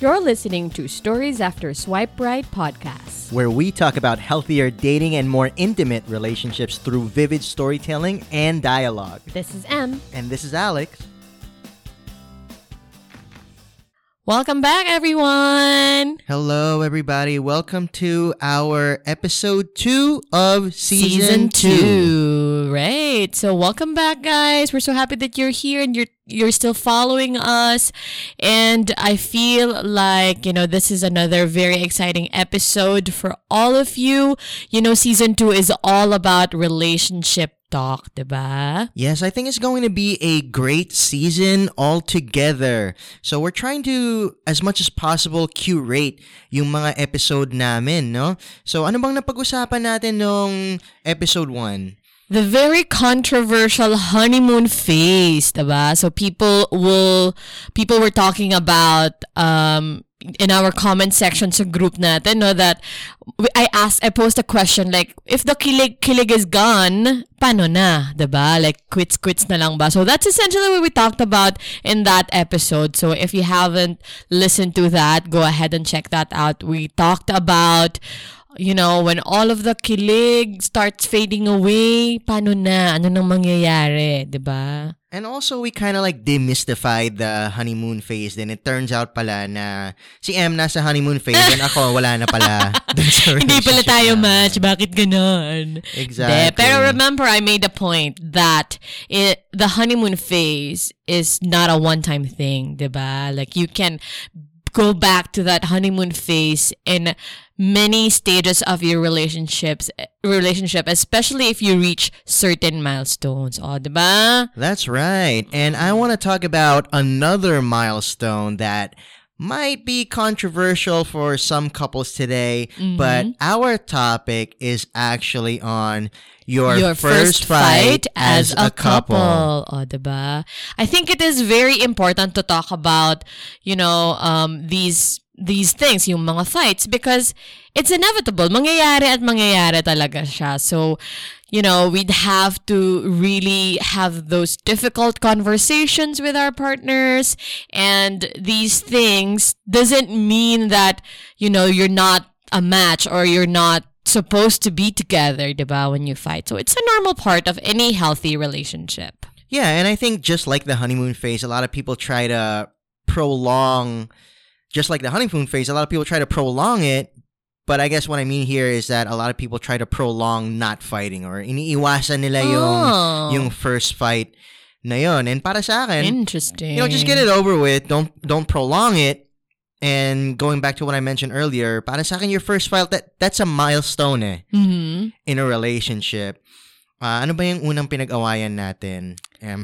You're listening to Stories After Swipe Right podcast, where we talk about healthier dating and more intimate relationships through vivid storytelling and dialogue. This is Em. And this is Alex. Welcome back, everyone. Hello, everybody. Welcome to our episode two of season, season two. Right. So, welcome back, guys. We're so happy that you're here and you're you're still following us. And I feel like, you know, this is another very exciting episode for all of you. You know, season two is all about relationship talk, diba? Yes, I think it's going to be a great season altogether. So we're trying to, as much as possible, curate yung mga episode namin, no? So ano bang napag-usapan natin nung episode 1? The very controversial honeymoon phase, diba? So people will people were talking about um in our comment section sa group natin, no, that I asked, I posed a question like, if the kilig, kilig is gone, paano na, diba? Like, quits, quits na lang ba? So that's essentially what we talked about in that episode. So if you haven't listened to that, go ahead and check that out. We talked about you know, when all of the kilig starts fading away, paano na? Ano nang mangyayari, 'di ba? And also, we kind of like demystified the honeymoon phase. Then it turns out pala na si M nasa honeymoon phase and ako wala na pala. Hindi pala tayo match. Bakit ganon? Exactly. De, pero remember, I made a point that it, the honeymoon phase is not a one-time thing, diba? Like, you can go back to that honeymoon phase in many stages of your relationships relationship especially if you reach certain milestones oh diba? that's right and i want to talk about another milestone that might be controversial for some couples today mm-hmm. but our topic is actually on your, your first, first fight, as, as a couple. couple. Oh, diba? I think it is very important to talk about, you know, um, these these things, yung mga fights, because it's inevitable. Mangyayari at mangyayari talaga siya. So, you know, we'd have to really have those difficult conversations with our partners. And these things doesn't mean that, you know, you're not a match or you're not supposed to be together, diba, when you fight. So it's a normal part of any healthy relationship. Yeah, and I think just like the honeymoon phase, a lot of people try to prolong, just like the honeymoon phase, a lot of people try to prolong it. But I guess what I mean here is that a lot of people try to prolong not fighting or iniiwasan nila yung, oh. yung first fight na yun. And para sa akin, Interesting. you know, just get it over with. Don't don't prolong it and going back to what I mentioned earlier, para sa akin, your first fight, that, that's a milestone eh, mm-hmm. in a relationship. Uh, ano ba yung unang pinag-awayan natin? Um,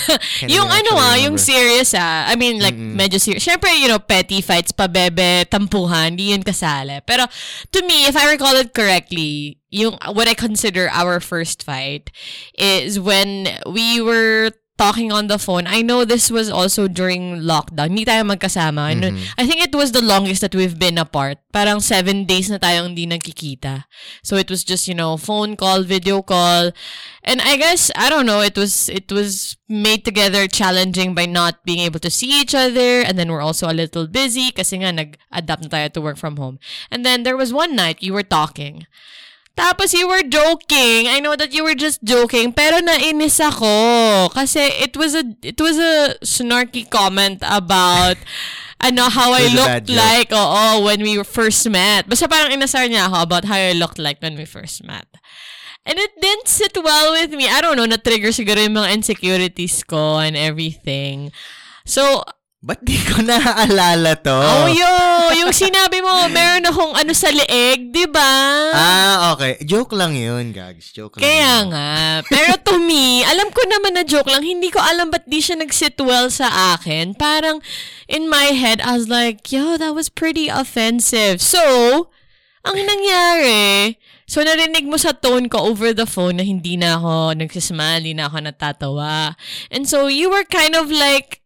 yung ano ah, yung serious ah. I mean, like, mm-hmm. medyo serious. Siyempre, you know, petty fights, pabebe, tampuhan, di yun kasali. Pero, to me, if I recall it correctly, yung, what I consider our first fight is when we were talking on the phone. I know this was also during lockdown. Hindi tayo magkasama. Mm-hmm. I think it was the longest that we've been apart. Parang seven days na tayong hindi nagkikita. So it was just, you know, phone call, video call. And I guess, I don't know, it was, it was made together challenging by not being able to see each other. And then we're also a little busy kasi nga nag-adapt na tayo to work from home. And then there was one night you were talking. Tapos you were joking. I know that you were just joking, pero nainis ako kasi it was a it was a snarky comment about ano how I looked like oh when we first met. Basta parang inasar niya ako about how I looked like when we first met. And it didn't sit well with me. I don't know, na-trigger siguro yung mga insecurities ko and everything. So, Ba't di ko naaalala to? Oh, yo! Yung sinabi mo, meron akong ano sa leeg, di ba? Ah, okay. Joke lang yun, gags. Joke lang Kaya yun. nga. Pero to me, alam ko naman na joke lang. Hindi ko alam ba't di siya nag-sit well sa akin. Parang, in my head, I was like, yo, that was pretty offensive. So, ang nangyari, So, narinig mo sa tone ko over the phone na hindi na ako nagsismile, hindi na ako natatawa. And so, you were kind of like,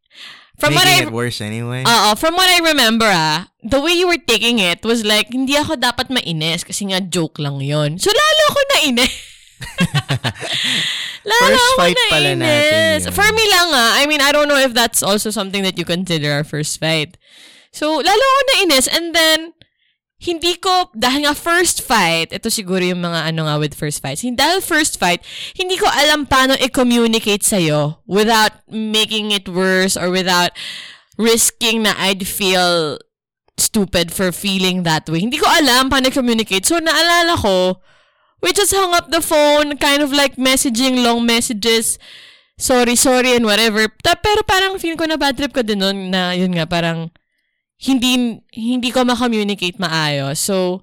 From Making what I, it worse anyway. Oo, from what I remember ah, the way you were taking it was like, hindi ako dapat mainis kasi nga joke lang yon. So, lalo ako nainis. lalo First ako fight nainis. pala natin yun. For me lang ah, I mean, I don't know if that's also something that you consider our first fight. So, lalo ako nainis. And then, hindi ko, dahil nga first fight, ito siguro yung mga ano nga with first fights, dahil first fight, hindi ko alam paano i-communicate sa'yo without making it worse or without risking na I'd feel stupid for feeling that way. Hindi ko alam paano i-communicate. So, naalala ko, we just hung up the phone, kind of like messaging, long messages, sorry, sorry, and whatever. Ta- pero parang feel ko na bad trip ko din nun na yun nga, parang hindi hindi ko ma-communicate maayos. So,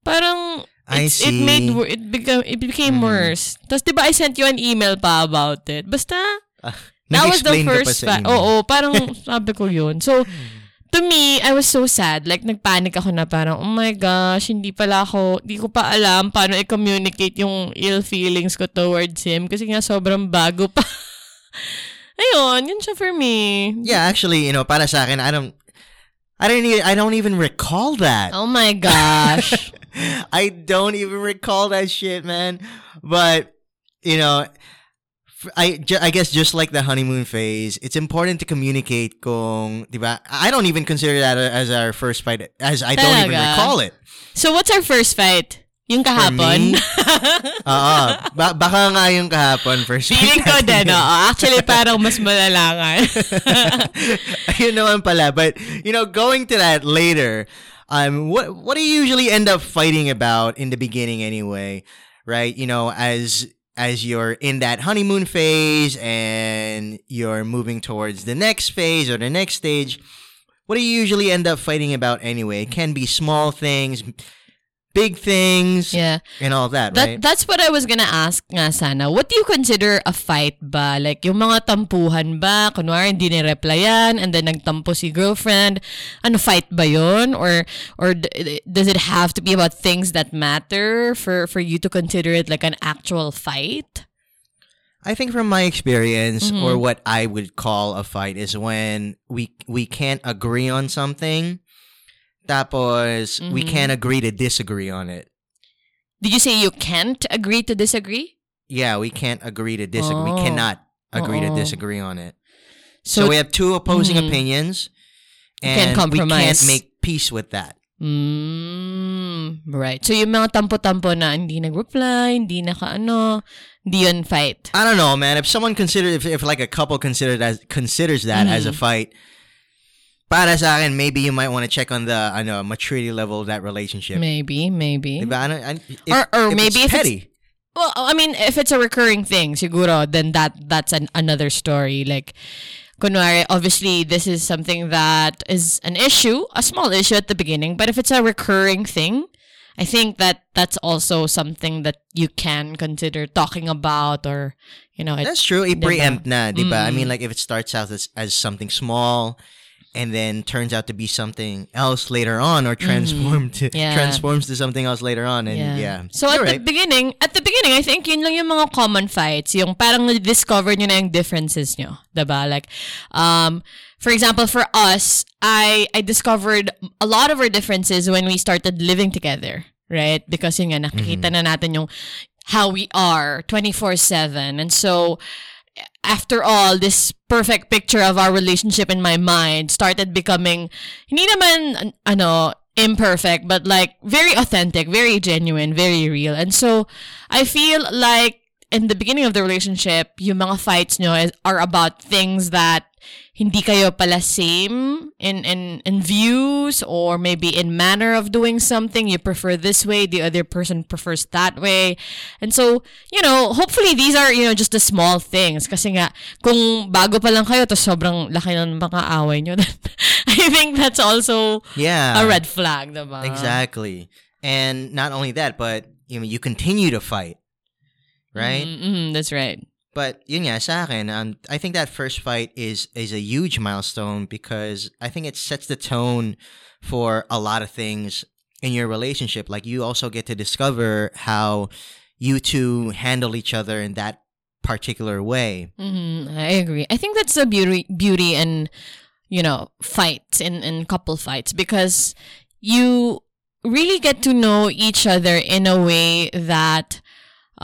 parang I it's, it made it became it became Mhm. worse. Tapos 'di ba I sent you an email pa about it. Basta that was the pa first sa fa- email. Oo, parang sabi ko 'yun. So to me, I was so sad. Like, nagpanic ako na parang, oh my gosh, hindi pala ako, hindi ko pa alam paano i-communicate yung ill feelings ko towards him kasi nga sobrang bago pa. Ayun, yun siya for me. Yeah, actually, you know, para sa akin, I don't, I don't, e- I don't even recall that. Oh my gosh. I don't even recall that shit, man. But you know, f- I ju- I guess just like the honeymoon phase, it's important to communicate. Kung, diba? I don't even consider that as our first fight, as I don't even recall it. so, what's our first fight? Yung kahapon? Oo, ba- baka nga yung kahapon first fight. Feeling ko din, oo. Actually, parang mas malala nga. Ayun naman pala. But, you know, going to that later, um, what, what do you usually end up fighting about in the beginning anyway? Right? You know, as, as you're in that honeymoon phase and you're moving towards the next phase or the next stage, what do you usually end up fighting about anyway? It can be small things, big things, yeah. and all that, That, right? That's what I was gonna ask nga sana. What do you consider a fight ba? Like, yung mga tampuhan ba? Kunwari, hindi ni-replyan and then nagtampo si girlfriend. Ano, fight ba yun? Or, or d- does it have to be about things that matter for, for you to consider it like an actual fight? I think from my experience, Mm-hmm. or what I would call a fight, is when we we can't agree on something. Tapos we Mm-hmm. can't agree to disagree on it. Did you say you can't agree to disagree? Yeah, we can't agree to disagree. Oh. We cannot agree to disagree on it. So, So, we have two opposing Mhm. opinions, can't and we can't make peace with that. Mm, right. So, yung mga tampo-tampo na hindi nag-reply, hindi naka-ano, hindi yun fight. I don't know, man. If someone consider if, if like a couple consider that considers that as a Mm-hmm. fight, para sa akin, maybe you might want to check on the I know maturity level of that relationship. Maybe, maybe. Diba? Ano- an- if- Or- or if maybe it's if it's- petty. Well, I mean, if it's a recurring thing, siguro, then that that's an another story. Like, kunwari, obviously, this is something that is an issue, a small issue at the beginning. But if it's a recurring thing, I think that that's also something that you can consider talking about, or you know, it, That's true. I preempt na, diba? I Mm. mean, like if it starts out as, as something small and then turns out to be something else later on or transform to Mm-hmm. Yeah. transforms to something else later on and yeah. So You're at right. the beginning, at the beginning, I think yun lang yung mga common fights. Yung parang na-discover nyo na yung differences nyo. Diba? Like, um, for example, for us, I, I discovered a lot of our differences when we started living together. Right? Because yun nga, nakikita na natin yung how we are 24-7. And so, after all, this perfect picture of our relationship in my mind started becoming, hindi naman, an- ano, imperfect, but like very authentic, very genuine, very real. And so, I feel like in the beginning of the relationship, yung mga fights nyo is, are about things that hindi kayo pala same in, in, in views or maybe in manner of doing something. You prefer this way, the other person prefers that way. And so, you know, hopefully these are, you know, just the small things. Kasi nga, kung bago pa lang kayo, to sobrang laki ng mga away nyo, I think that's also Yeah. a red flag, diba? Exactly. And not only that, but you know, you continue to fight. Right? Mm-hmm, that's right. But yun nga, sa akin, um, I think that first fight is is a huge milestone because I think it sets the tone for a lot of things in your relationship. Like you also get to discover how you two handle each other in that particular way. hmm I agree. I think that's the beauty beauty in you know fights in in couple fights because you really get to know each other in a way that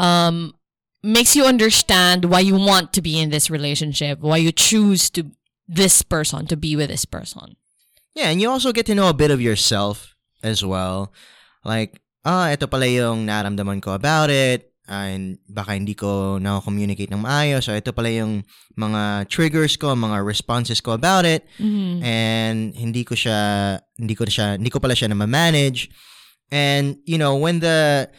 um makes you understand why you want to be in this relationship, why you choose to this person to be with this person. Yeah, and you also get to know a bit of yourself as well. Like, ah, ito pala yung naramdaman ko about it. And baka hindi ko na-communicate ng maayos. So, ito pala yung mga triggers ko, mga responses ko about it. Mhm. And hindi ko siya, hindi ko siya, hindi ko pala siya na manage And, you know, when the,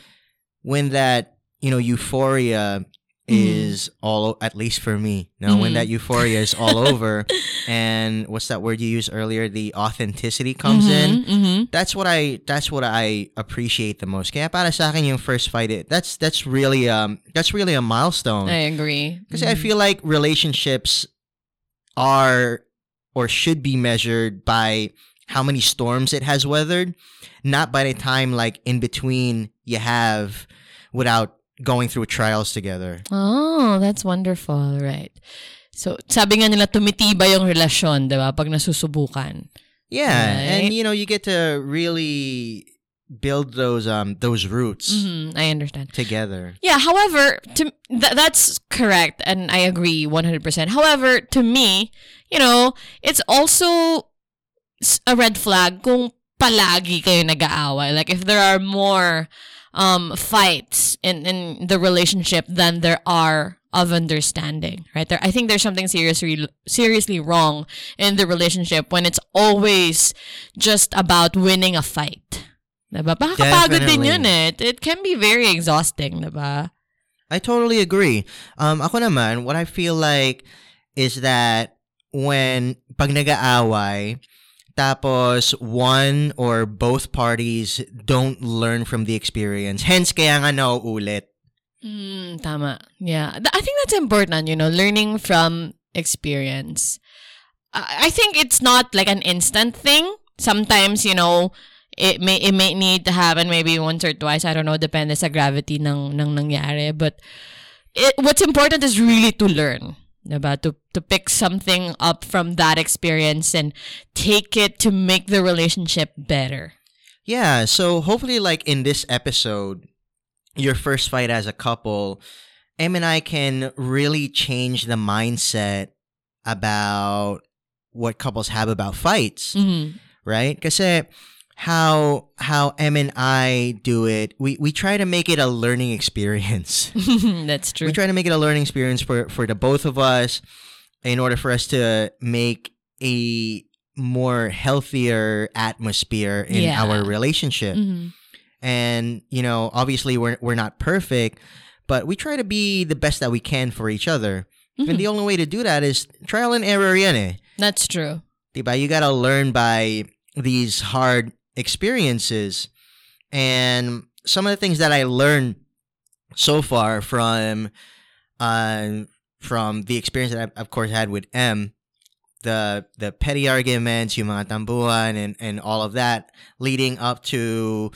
when that, you know, euphoria is all at least for me now when Mhm. that euphoria is all over and what's that word you used earlier the authenticity comes in Mhm, that's what I that's what I appreciate the most. Kaya para sa akin yung first fight it, that's that's really um that's really a milestone. I agree. Because I feel like relationships are or should be measured by how many storms it has weathered, not by the time like in between you have without going through trials together. Oh, that's wonderful. Right. So, sabi nga nila, tumitiba yung relasyon, di ba? Pag nasusubukan. Yeah, Right. and you know you get to really build those um those roots Mhm, I understand. together. Yeah, however, to th- that's correct and I agree 100%. However, to me, you know, it's also a red flag kung palagi kayo nag-aaway. Like if there are more um fights in in the relationship than there are of understanding, right? There I think there's something seriously seriously wrong in the relationship when it's always just about winning a fight. Diba? Din yun eh. It, it can be very exhausting, diba? I totally agree. Um, ako naman, what I feel like is that when pag nag-aaway, tapos one or both parties don't learn from the experience. Hence, kaya nga nauulit. Mm, tama. Yeah. I think that's important, you know, learning from experience. I think it's not like an instant thing. Sometimes, you know, it may it may need to happen maybe once or twice. I don't know, depende sa gravity ng ng nangyari, but it, what's important is really to learn. Diba? To to pick something up from that experience and take it to make the relationship better. Yeah, so hopefully, like in this episode, your first fight as a couple, Em and I can really change the mindset about what couples have about fights. Mhm. right? Kasi how how Em and I do it, we we try to make it a learning experience. that's true. we try to make it a learning experience for for the both of us in order for us to make a more healthier atmosphere in Yeah. our relationship. Mhm. And you know, obviously we're we're not perfect, but we try to be the best that we can for each other. And the only way to do that is trial and error eh. That's true. Diba? You gotta learn by these hard experiences. And some of the things that I learned so far from uh, from the experience that I of course had with Em, the the petty arguments, yung mga tambuhan and, and all of that leading up to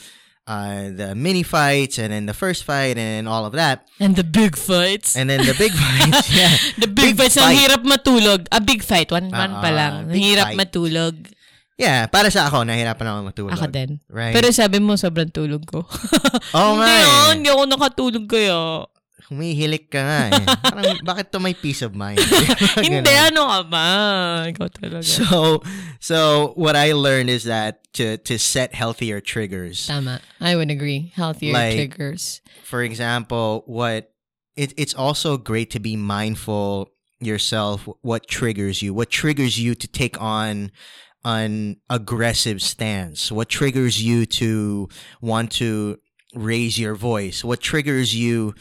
uh, the mini fights and then the first fight and all of that. And the big fights. And then the big fights. yeah. the big, big fights, ang fight. hirap matulog. A big fight, one man Ah, pa lang. Ang big hirap fight. matulog. Yeah, para sa ako, nahirapan ako matulog. Ako din. Right? Pero sabi mo, sobrang tulog ko. Oo nga hindi, eh. ah, hindi ako nakatulog kaya. Humihilik ka nga eh. Parang, bakit to may peace of mind? hindi, ano ka ba? Ikaw talaga. So, so what I learned is that to to set healthier triggers. Tama. I would agree. Healthier Like- triggers. For example, what it it's also great to be mindful yourself what triggers you, what triggers you to take on an aggressive stance, what triggers you to want to raise your voice, what triggers you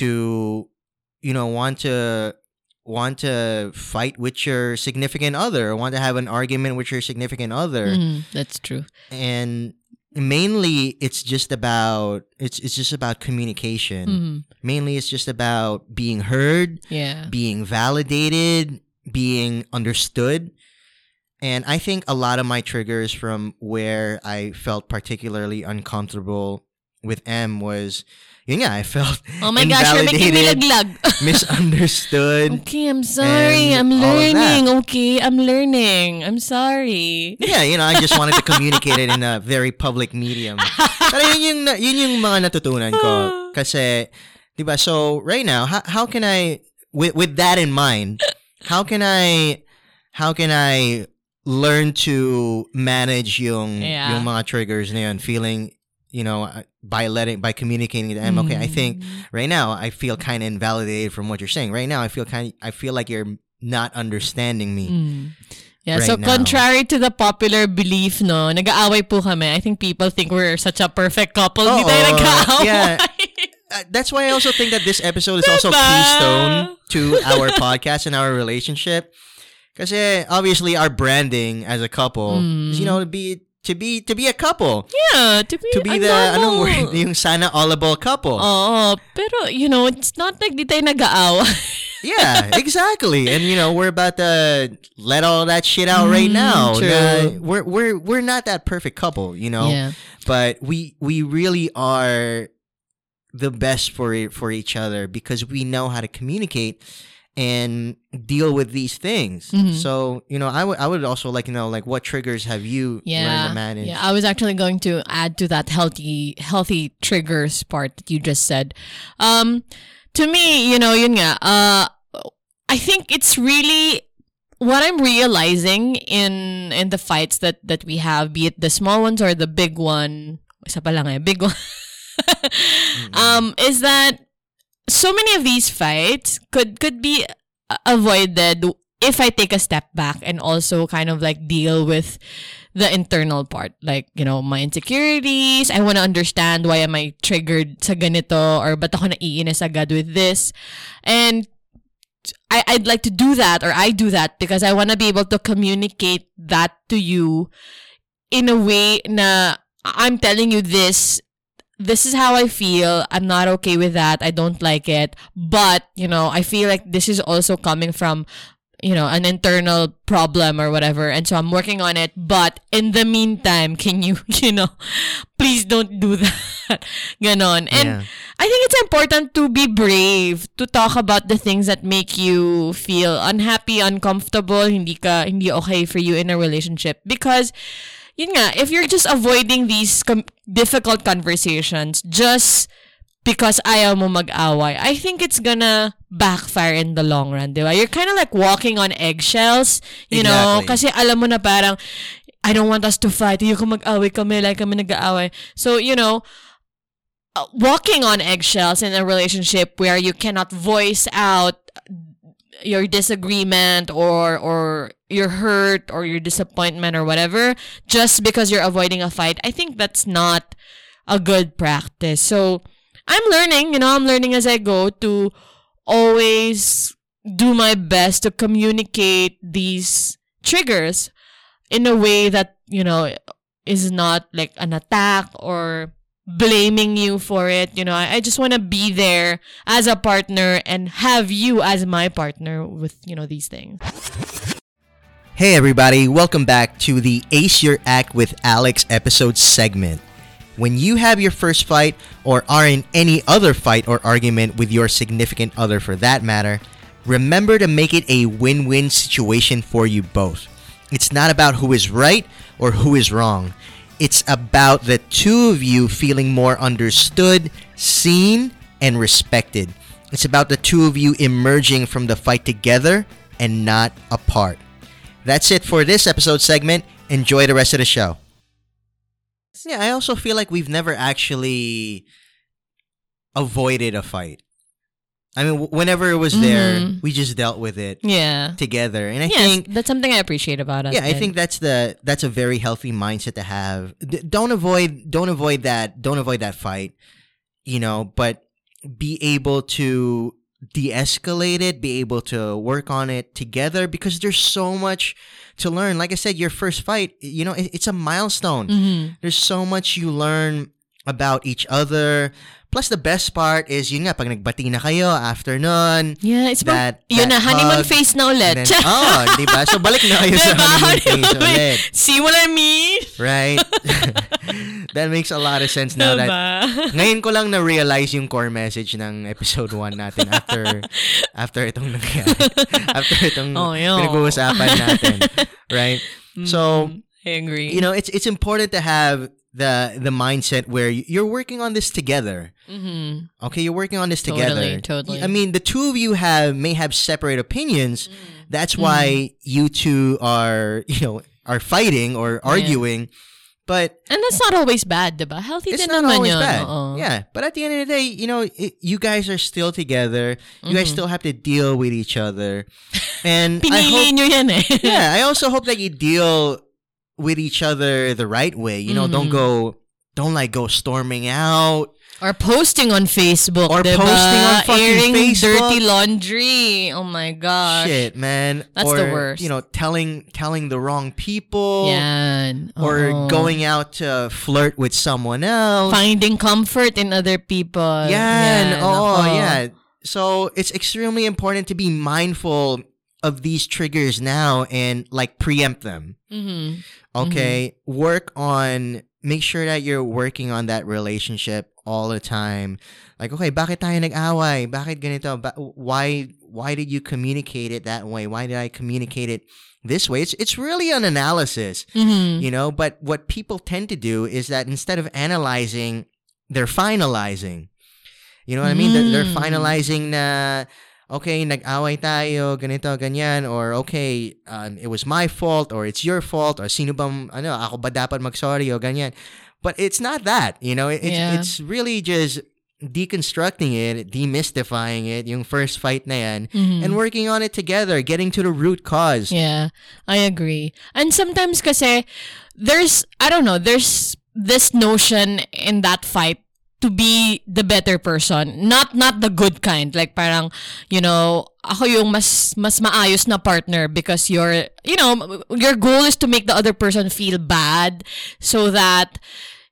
to you know want to want to fight with your significant other, want to have an argument with your significant other Mm, that's true. and mainly it's just about it's it's just about communication. Mhm. Mainly it's just about being heard, Yeah. being validated, being understood. And I think a lot of my triggers from where I felt particularly uncomfortable with Em was yun nga, I felt Oh my gosh, you're making me laglag. misunderstood. okay, I'm sorry. I'm all of that. learning. Okay, I'm learning. I'm sorry. Yeah, you know, I just wanted to communicate it in a very public medium. Pero yun yung, yun yung mga natutunan ko. Kasi, di ba, so right now, how, how can I, with, with that in mind, how can I, how can I learn to manage yung Yeah. yung mga triggers na yun, feeling you know uh, by letting by communicating to them okay i think Mm. right now i feel kind of invalidated from what you're saying right now i feel kind i feel like you're not understanding me Mm. Yeah, right so now. contrary to the popular belief, no, nag-aaway po kami. I think people think we're such a perfect couple. Hindi tayo nag-aaway. yeah. Uh, that's why i also think that this episode is also keystone to our podcast and our relationship because obviously our branding as a couple is you know to be to be to be a couple yeah, to be, to be the anong normal- word yung sana allable couple Oo, pero you know, it's not like di tayo nag-aaway. Yeah, exactly. And you know, we're about to let all that shit out right Mm, now. true. Na- we're we're we're not that perfect couple, you know. Yeah. But we we really are the best for for each other because we know how to communicate and deal with these things. Mhm. So, you know, I would I would also like to know like what triggers have you learned Yeah. to manage? Yeah, I was actually going to add to that healthy healthy triggers part that you just said. Um to me, you know, yun nga, uh I think it's really what I'm realizing in in the fights that that we have, be it the small ones or the big one, isa pa lang eh, big one. um is that so many of these fights could could be uh, avoided if I take a step back and also kind of like deal with the internal part like you know my insecurities. I want to understand why am I triggered sa ganito or ba't ako naiinis agad with this. And I, I'd like to do that or I do that because I want to be able to communicate that to you in a way na I'm telling you this this is how I feel. I'm not okay with that. I don't like it. But, you know, I feel like this is also coming from, you know, an internal problem or whatever. And so I'm working on it. But in the meantime, can you, you know, please don't do that. Ganon. And Yeah. I think it's important to be brave to talk about the things that make you feel unhappy, uncomfortable, hindi ka hindi okay for you in a relationship because yun nga, if you're just avoiding these com- difficult conversations just because ayaw mo mag-away, I think it's gonna backfire in the long run, di ba? You're kind of like walking on eggshells, you know? Exactly. Kasi alam mo na parang, I don't want us to fight. Ayoko mag-away kami, like kami nag-aaway. So, you know, uh, walking on eggshells in a relationship where you cannot voice out your disagreement or or your hurt or your disappointment or whatever just because you're avoiding a fight i think that's not a good practice so i'm learning you know i'm learning as i go to always do my best to communicate these triggers in a way that you know is not like an attack or blaming you for it. You know, I, I just want to be there as a partner and have you as my partner with, you know, these things. Hey everybody, welcome back to the Ace Your Act with Alex episode segment. When you have your first fight or are in any other fight or argument with your significant other for that matter, remember to make it a win-win situation for you both. It's not about who is right or who is wrong. It's about the two of you feeling more understood, seen, and respected. It's about the two of you emerging from the fight together and not apart. That's it for this episode segment. Enjoy the rest of the show. Yeah, I also feel like we've never actually avoided a fight. I mean, w- whenever it was there, Mhm. we just dealt with it Yeah. together. And I yes, think that's something I appreciate about us. yeah, I think that's the that's a very healthy mindset to have. D- don't avoid don't avoid that don't avoid that fight, you know, but be able to de-escalate it, be able to work on it together because there's so much to learn. Like I said, your first fight, you know, it, it's a milestone. Mhm. There's so much you learn about each other. Plus, the best part is, yun nga, pag nagbati na kayo after nun, Yeah, it's that, about, yun that na, honeymoon hug, face na ulit. then, oh, di ba? So, balik na kayo sa Diba? honeymoon phase ulit. See what I mean? Right? that makes a lot of sense now that Diba? ngayon ko lang na-realize yung core message ng episode 1 natin after after itong nangyari. after itong Oh, pinag-uusapan natin. Right? So, I agree. you know, it's it's important to have the the mindset where you're working on this together. hmm Okay, you're working on this together. Totally, totally. I mean, the two of you have may have separate opinions, That's why you two are, you know, are fighting or arguing. But And that's not always bad, diba? Healthy it's not always yun. bad. oo. Yeah, but at the end of the day, you know, it, you guys are still together. You guys Mhm. still have to deal with each other, and I hope, yan eh. yeah, I also hope that you deal with each other the right way. You know, don't Mhm. go, don't like go storming out. Or posting on Facebook, Or diba? posting on fucking Airing Facebook. dirty laundry. Oh my gosh. Shit, man. That's or, the worst. You know, telling telling the wrong people. Yan. Or going out to flirt with someone else. Finding comfort in other people. yeah, Yan. Oh, yeah. So it's extremely important to be mindful of these triggers now and like preempt them. Mhm. Okay. Work on, make sure that you're working on that relationship all the time. Like, okay, bakit tayo nag-away? Bakit ganito? Ba- why, why did you communicate it that way? Why did I communicate it this way? It's, it's really an analysis Mhm. you know but what people tend to do is that instead of analyzing they're finalizing you know what i mean they're, they're Mm. finalizing na okay nag-away tayo ganito ganyan or okay um, it was my fault or it's your fault or sino bang ano ako ba dapat mag-sorry o ganyan but it's not that you know it, Yeah. it's really just deconstructing it demystifying it yung first fight na yan Mhm. and working on it together getting to the root cause Yeah, I agree. And sometimes kasi there's I don't know, there's this notion in that fight to be the better person, not not the good kind. Like parang, you know, ako yung mas mas maayos na partner because your you know, your goal is to make the other person feel bad so that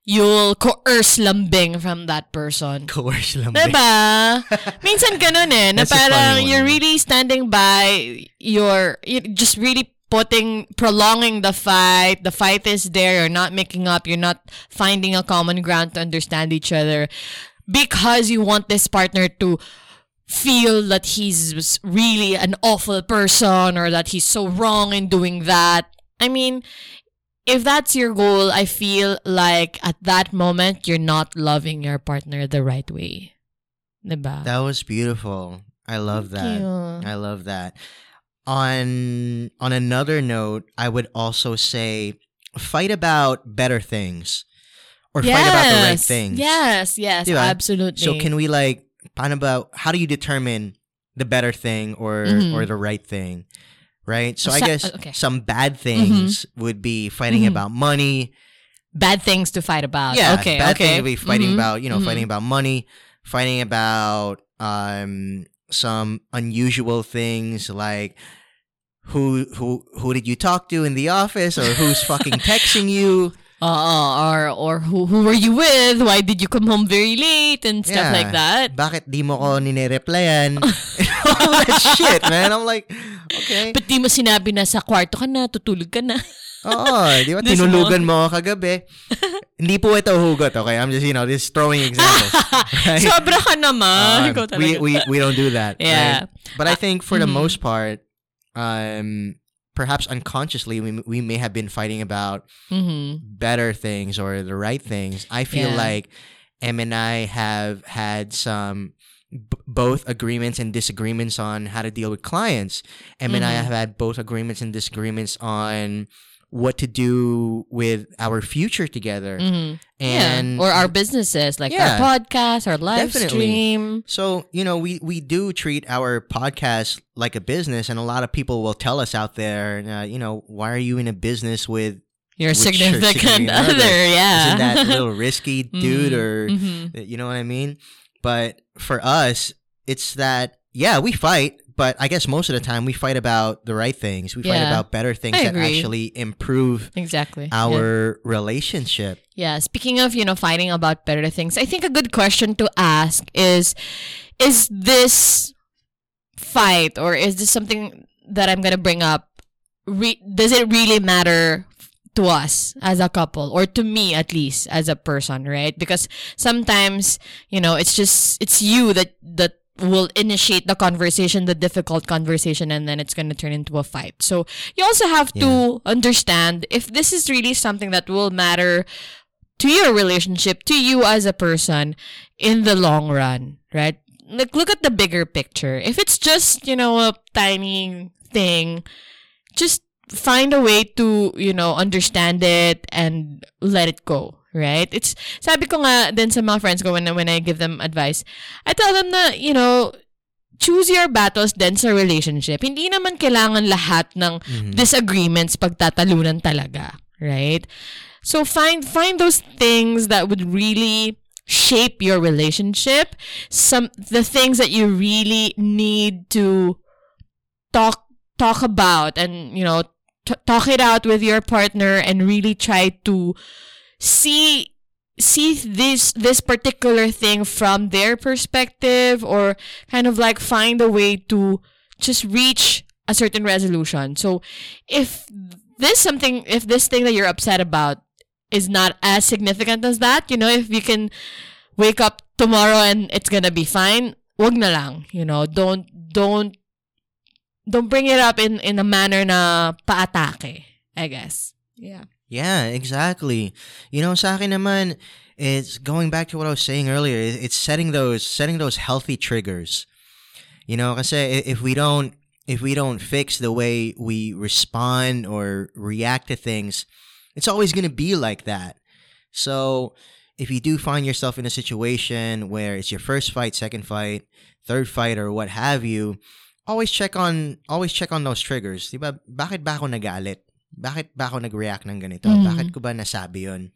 you'll coerce lambing from that person. coerce lang Diba? Minsan ganun eh. Na parang you're really standing by your, you're just really putting, prolonging the fight. The fight is there. You're not making up. You're not finding a common ground to understand each other because you want this partner to feel that he's really an awful person or that he's so wrong in doing that. I mean, if that's your goal, I feel like at that moment you're not loving your partner the right way. Diba? That was beautiful. I love that. You. I love that. On on another note, I would also say fight about better things. Or fight about the right things. Yes, yes, Diba? absolutely. So can we like paano about how do you determine the better thing or Mhm. or the right thing? Right? So I guess okay. some bad things would be fighting Mhm. about money. bad things to fight about? Yeah, okay, bad okay. thing would be fighting Mhm, about, you know, fighting about money, fighting about um some unusual things like who who who did you talk to in the office or who's fucking texting you? Oo, or or who who were you with? Why did you come home very late and stuff Yeah. like that? Bakit di mo ko nire-replyan? All that shit, man. I'm like, okay. Ba't di mo sinabi na sa kwarto ka na, tutulog ka na? Oo, di ba? Tinulugan mo ako kagabi. Hindi po ito hugot, okay? I'm just, you know, just throwing examples. right? Sobra ka naman. Um, we, we we don't do that. Yeah. right? But I think for the mhm. most part, um, perhaps unconsciously, we we may have been fighting about Mhm. better things or the right things. I feel Yeah. like Em and I have had some b- both agreements and disagreements on how to deal with clients. Em and I Mhm. have had both agreements and disagreements on what to do with our future together. Mhm. And yeah. or our businesses like Yeah. our podcast, our live Definitely. stream. So, you know, we, we do treat our podcast like a business, and a lot of people will tell us out there, uh, you know, why are you in a business with, Your significant significant other. other, yeah. isn't that little risky, dude, Mhm, or, mhm. you know what I mean? But for us, it's that, yeah, we fight, but I guess most of the time we fight about the right things. We fight about better things that actually improve exactly yeah. our relationship. Yeah, speaking of, you know, fighting about better things, I think a good question to ask is is this fight or is this something that I'm going to bring up re- does it really matter to us as a couple or to me at least as a person, right? Because sometimes, you know, it's just it's you that that will initiate the conversation, the difficult conversation, and then it's going to turn into a fight. So you also have to understand if this is really something that will matter to your relationship, to you as a person in the long run, right? Like, look at the bigger picture. If it's just, you know, a tiny thing, just find a way to, you know, understand it and let it go. Right? It's, sabi ko nga din sa mga friends ko when, when I give them advice, I tell them na, you know, choose your battles then sa relationship. Hindi naman kailangan lahat ng Mm-hmm. disagreements pagtatalunan talaga. Right? So find find those things that would really shape your relationship. Some the things that you really need to talk talk about and you know t- talk it out with your partner and really try to see see this this particular thing from their perspective or kind of like find a way to just reach a certain resolution. So if this something if this thing that you're upset about is not as significant as that, you know, if you can wake up tomorrow and it's gonna be fine, wag na lang, you know, don't don't don't bring it up in in a manner na paatake, I guess. Yeah. Yeah, exactly. You know, sa akin naman, it's going back to what I was saying earlier. It's setting those setting those healthy triggers. You know, i- if we don't if we don't fix the way we respond or react to things, it's always going to be like that. So, if you do find yourself in a situation where it's your first fight, second fight, third fight or what have you, always check on always check on those triggers. ba? Bakit ba ako nagalit? Bakit ba ako nag-react ng ganito? Mhm. Bakit ko ba nasabi 'yon?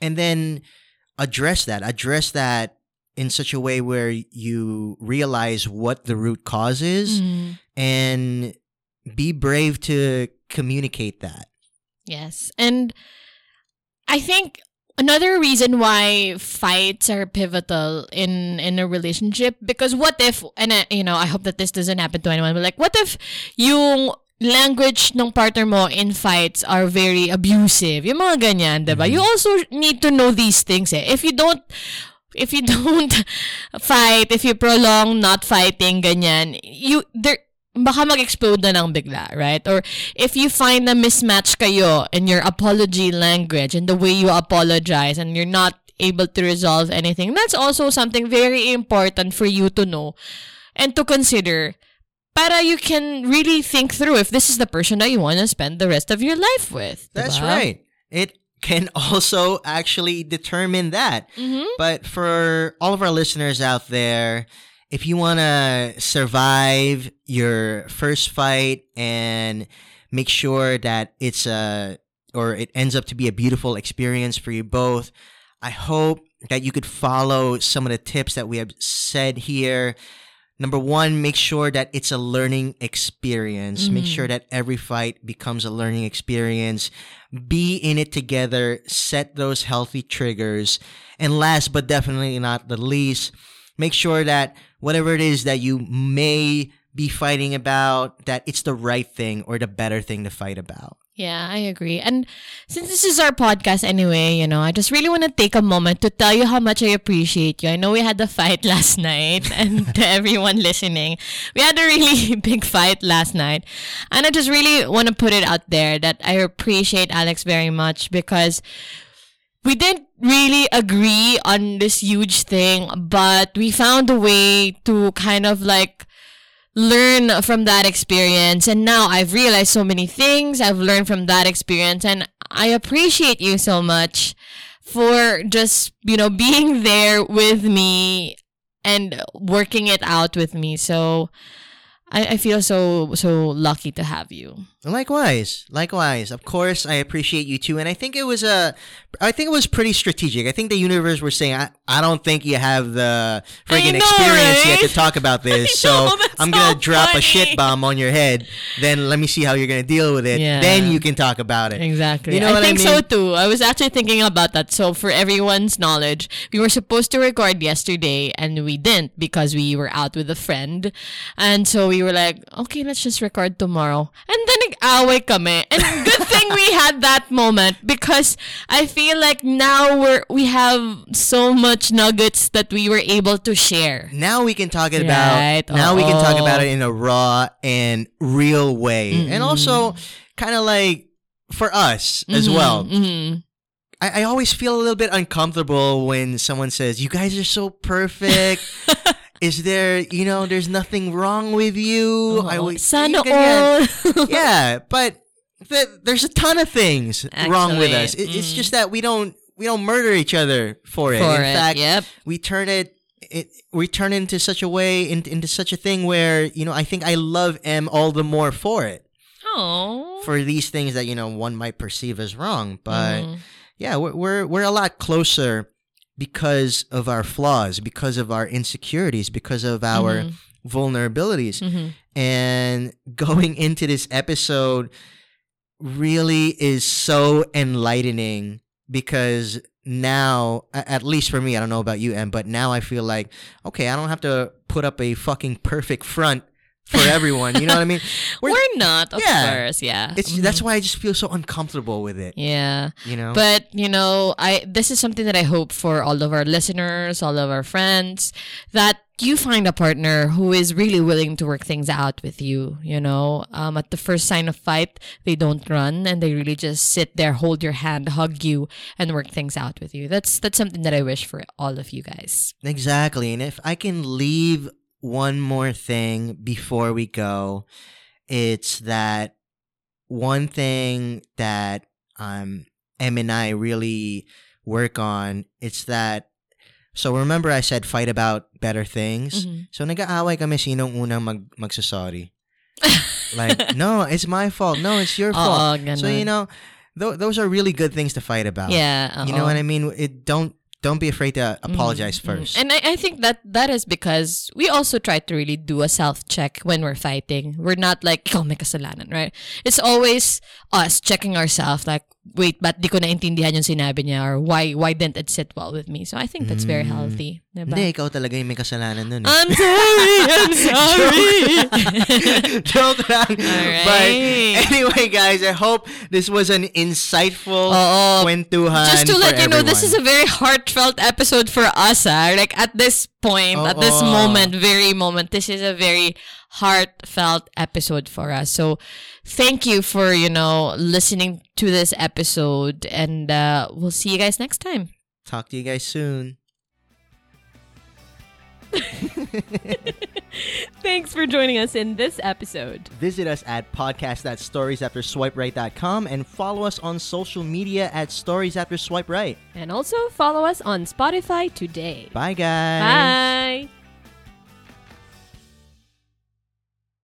And then address that. Address that in such a way where you realize what the root cause is Mm. and be brave to communicate that. Yes. And I think another reason why fights are pivotal in in a relationship because what if and uh, you know, I hope that this doesn't happen to anyone, but like what if yung language ng partner mo in fights are very abusive. Yung mga ganyan, 'di ba? You also need to know these things eh. If you don't if you don't fight, if you prolong not fighting, ganyan, you, there, baka mag-explode na lang bigla, right? Or if you find a mismatch kayo in your apology language and the way you apologize and you're not able to resolve anything, that's also something very important for you to know and to consider para you can really think through if this is the person that you want to spend the rest of your life with. That's diba? right. It can also actually determine that. Mhm. But for all of our listeners out there, if you want to survive your first fight and make sure that it's a or it ends up to be a beautiful experience for you both, I hope that you could follow some of the tips that we have said here. Number one, make sure that it's a learning experience. Make sure mm. that every fight becomes a learning experience. Be in it together. Set those healthy triggers. And last but definitely not the least, make sure that whatever it is that you may be fighting about, that it's the right thing or the better thing to fight about. Yeah, I agree. And since this is our podcast anyway, you know, I just really want to take a moment to tell you how much I appreciate you. I know we had a fight last night, and to everyone listening, we had a really big fight last night. And I just really want to put it out there that I appreciate Alex very much because we didn't really agree on this huge thing, but we found a way to kind of like learn from that experience. And now I've realized so many things. I've learned from that experience. And I appreciate you so much for just, you know, being there with me and working it out with me. So I, I feel so, so lucky to have you. Likewise, likewise. Of course, I appreciate you too, and I think it was a, I think it was pretty strategic. I think the universe was saying, I, I don't think you have the freaking know, experience yet to talk about this, I so I'm gonna so drop a shit bomb on your head. Then let me see how you're gonna deal with it. Yeah. Then you can talk about it. Exactly. You know I what I think so too. I was actually thinking about that. So for everyone's knowledge, we were supposed to record yesterday and we didn't because we were out with a friend. And so we were like, okay, let's just record tomorrow. And then nag-away kami. And good thing we had that moment because I feel like now we're we have so much nuggets that we were able to share. Now we can talk it Right. about. Now we can talk about it in a raw and real way, and also kind of like for us as well. Mhm. I, I always feel a little bit uncomfortable when someone says, "You guys are so perfect." is there, you know, there's nothing wrong with you. I Oo. would- Sana all. yeah, but th- there's a ton of things wrong with us. Actually, It, It's mm. just that we don't we don't murder each other for it. For In it, fact, yep. we turn it. It, we turn it into such a way in, into such a thing where you know I think I love Em all the more for it Oh. for these things that you know one might perceive as wrong but Mm. yeah we're, we're we're a lot closer because of our flaws because of our insecurities because of our Mhm. vulnerabilities Mhm. and going into this episode really is so enlightening because now at least for me i don't know about you em but now i feel like okay i don't have to put up a fucking perfect front for everyone you know what i mean We're, We're- not, of Yeah. course. Yeah. it's Mhm. that's why i just feel so uncomfortable with it Yeah. you know But you know, I this is something that I hope for all of our listeners, all of our friends, that you find a partner who is really willing to work things out with you. You know, um, at the first sign of fight, they don't run and they really just sit there, hold your hand, hug you, and work things out with you. That's that's something that I wish for all of you guys. Exactly. And if I can leave one more thing before we go, it's that one thing that um Em and I really work on, it's that so remember I said fight about better things. Mhm. So nag-aaway kami sinong unang mag magsasorry. Like, no, it's my fault. No, it's your fault. Oo, So you know, th- those are really good things to fight about. yeah, You know what I mean? It don't don't be afraid to apologize Mm, mm. first. And I, I think that that is because we also try to really do a self check when we're fighting. We're not like, ikaw may kasalanan, right? It's always us checking ourselves like, wait, ba't di ko naintindihan yung sinabi niya or why why didn't it sit well with me? So I think that's very Mm. healthy. Diba? Hindi, ikaw talaga yung may kasalanan nun. Eh. I'm sorry, I'm sorry. Joke lang. Alright. But anyway, guys, I hope this was an insightful Oo. kwentuhan Just to let you know, this is a very heartfelt episode for us. Ah. Like at this point, at this Oo. moment, very moment, this is a very heartfelt episode for us. So thank you for, you know, listening to this episode. And uh, we'll see you guys next time. Talk to you guys soon. Thanks for joining us in this episode. Visit us at podcast.storiesafterswiperight.com and follow us on social media at Stories After Swipe Right. And also follow us on Spotify today. Bye, guys. Bye.